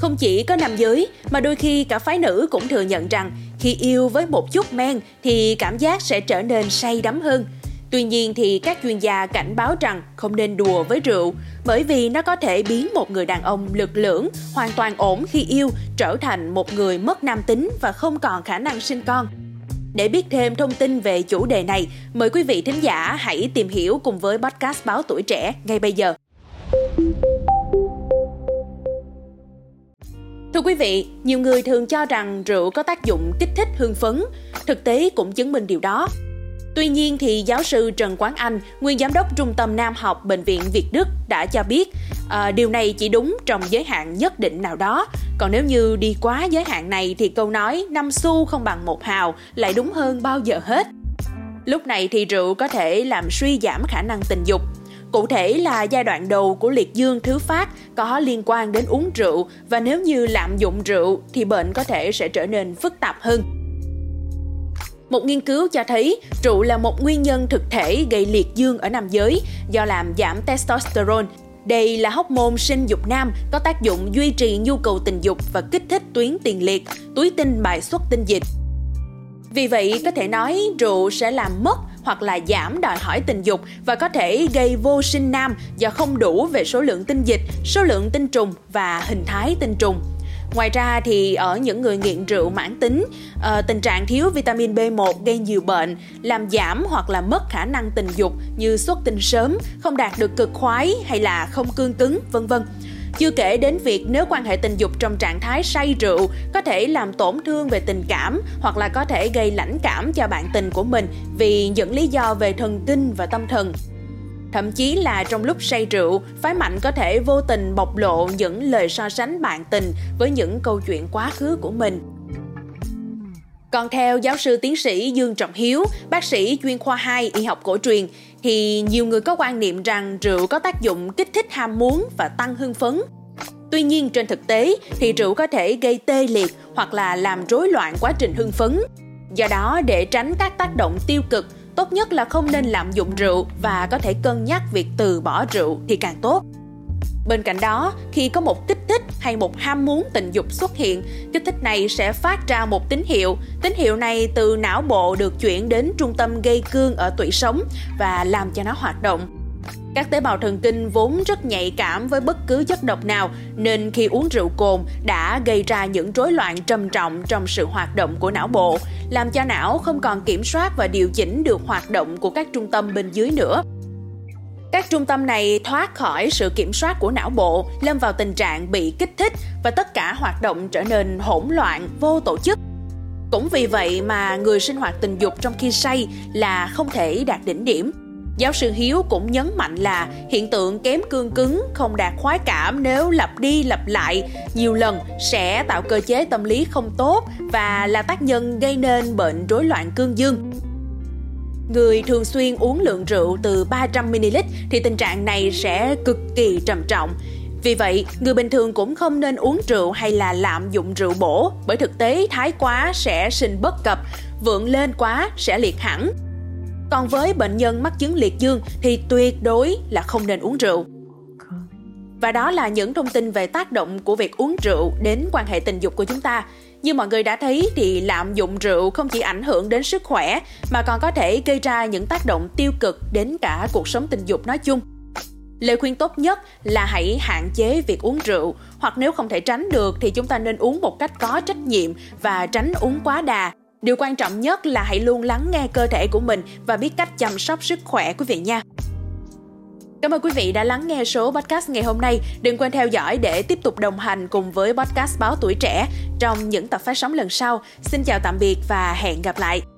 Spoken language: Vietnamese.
Không chỉ có nam giới mà đôi khi cả phái nữ cũng thừa nhận rằng khi yêu với một chút men thì cảm giác sẽ trở nên say đắm hơn. Tuy nhiên thì các chuyên gia cảnh báo rằng không nên đùa với rượu bởi vì nó có thể biến một người đàn ông lực lưỡng, hoàn toàn ổn khi yêu trở thành một người mất nam tính và không còn khả năng sinh con. Để biết thêm thông tin về chủ đề này, mời quý vị thính giả hãy tìm hiểu cùng với podcast Báo Tuổi Trẻ ngay bây giờ. Thưa quý vị, nhiều người thường cho rằng rượu có tác dụng kích thích hưng phấn. Thực tế cũng chứng minh điều đó. Tuy nhiên thì giáo sư Trần Quán Anh, nguyên giám đốc Trung tâm Nam học Bệnh viện Việt Đức đã cho biết à, điều này chỉ đúng trong giới hạn nhất định nào đó. Còn nếu như đi quá giới hạn này thì câu nói 5 xu không bằng một hào lại đúng hơn bao giờ hết. Lúc này thì rượu có thể làm suy giảm khả năng tình dục. Cụ thể là giai đoạn đầu của liệt dương thứ phát có liên quan đến uống rượu và nếu như lạm dụng rượu thì bệnh có thể sẽ trở nên phức tạp hơn. Một nghiên cứu cho thấy rượu là một nguyên nhân thực thể gây liệt dương ở nam giới do làm giảm testosterone. Đây là hormone sinh dục nam có tác dụng duy trì nhu cầu tình dục và kích thích tuyến tiền liệt, túi tinh bài xuất tinh dịch. Vì vậy, có thể nói rượu sẽ làm mất hoặc là giảm đòi hỏi tình dục và có thể gây vô sinh nam do không đủ về số lượng tinh dịch, số lượng tinh trùng và hình thái tinh trùng. Ngoài ra thì ở những người nghiện rượu mãn tính, ờ, tình trạng thiếu vitamin B1 gây nhiều bệnh, làm giảm hoặc là mất khả năng tình dục như xuất tinh sớm, không đạt được cực khoái hay là không cương cứng, vân vân. Chưa kể đến việc nếu quan hệ tình dục trong trạng thái say rượu có thể làm tổn thương về tình cảm hoặc là có thể gây lãnh cảm cho bạn tình của mình vì những lý do về thần kinh và tâm thần. Thậm chí là trong lúc say rượu, phái mạnh có thể vô tình bộc lộ những lời so sánh bạn tình với những câu chuyện quá khứ của mình. Còn theo giáo sư tiến sĩ Dương Trọng Hiếu, bác sĩ chuyên khoa 2 y học cổ truyền, thì nhiều người có quan niệm rằng rượu có tác dụng kích thích ham muốn và tăng hưng phấn. Tuy nhiên trên thực tế thì rượu có thể gây tê liệt hoặc là làm rối loạn quá trình hưng phấn. Do đó để tránh các tác động tiêu cực tốt nhất là không nên lạm dụng rượu và có thể cân nhắc việc từ bỏ rượu thì càng tốt. Bên cạnh đó, khi có một kích thích hay một ham muốn tình dục xuất hiện, kích thích này sẽ phát ra một tín hiệu. Tín hiệu này từ não bộ được chuyển đến trung tâm gây cương ở tủy sống và làm cho nó hoạt động. Các tế bào thần kinh vốn rất nhạy cảm với bất cứ chất độc nào nên khi uống rượu cồn đã gây ra những rối loạn trầm trọng trong sự hoạt động của não bộ, làm cho não không còn kiểm soát và điều chỉnh được hoạt động của các trung tâm bên dưới nữa. Các trung tâm này thoát khỏi sự kiểm soát của não bộ, lâm vào tình trạng bị kích thích và tất cả hoạt động trở nên hỗn loạn, vô tổ chức. Cũng vì vậy mà người sinh hoạt tình dục trong khi say là không thể đạt đỉnh điểm. Giáo sư Hiếu cũng nhấn mạnh là hiện tượng kém cương cứng không đạt khoái cảm nếu lặp đi lặp lại nhiều lần sẽ tạo cơ chế tâm lý không tốt và là tác nhân gây nên bệnh rối loạn cương dương. Người thường xuyên uống lượng rượu từ 300ml thì tình trạng này sẽ cực kỳ trầm trọng. Vì vậy, người bình thường cũng không nên uống rượu hay là lạm dụng rượu bổ bởi thực tế thái quá sẽ sinh bất cập, vượng lên quá sẽ liệt hẳn. Còn với bệnh nhân mắc chứng liệt dương thì tuyệt đối là không nên uống rượu. Và đó là những thông tin về tác động của việc uống rượu đến quan hệ tình dục của chúng ta. Như mọi người đã thấy thì lạm dụng rượu không chỉ ảnh hưởng đến sức khỏe, mà còn có thể gây ra những tác động tiêu cực đến cả cuộc sống tình dục nói chung. Lời khuyên tốt nhất là hãy hạn chế việc uống rượu, hoặc nếu không thể tránh được thì chúng ta nên uống một cách có trách nhiệm và tránh uống quá đà Điều quan trọng nhất là hãy luôn lắng nghe cơ thể của mình và biết cách chăm sóc sức khỏe, quý vị nha. Cảm ơn quý vị đã lắng nghe số podcast ngày hôm nay. Đừng quên theo dõi để tiếp tục đồng hành cùng với podcast Báo Tuổi Trẻ trong những tập phát sóng lần sau. Xin chào tạm biệt và hẹn gặp lại.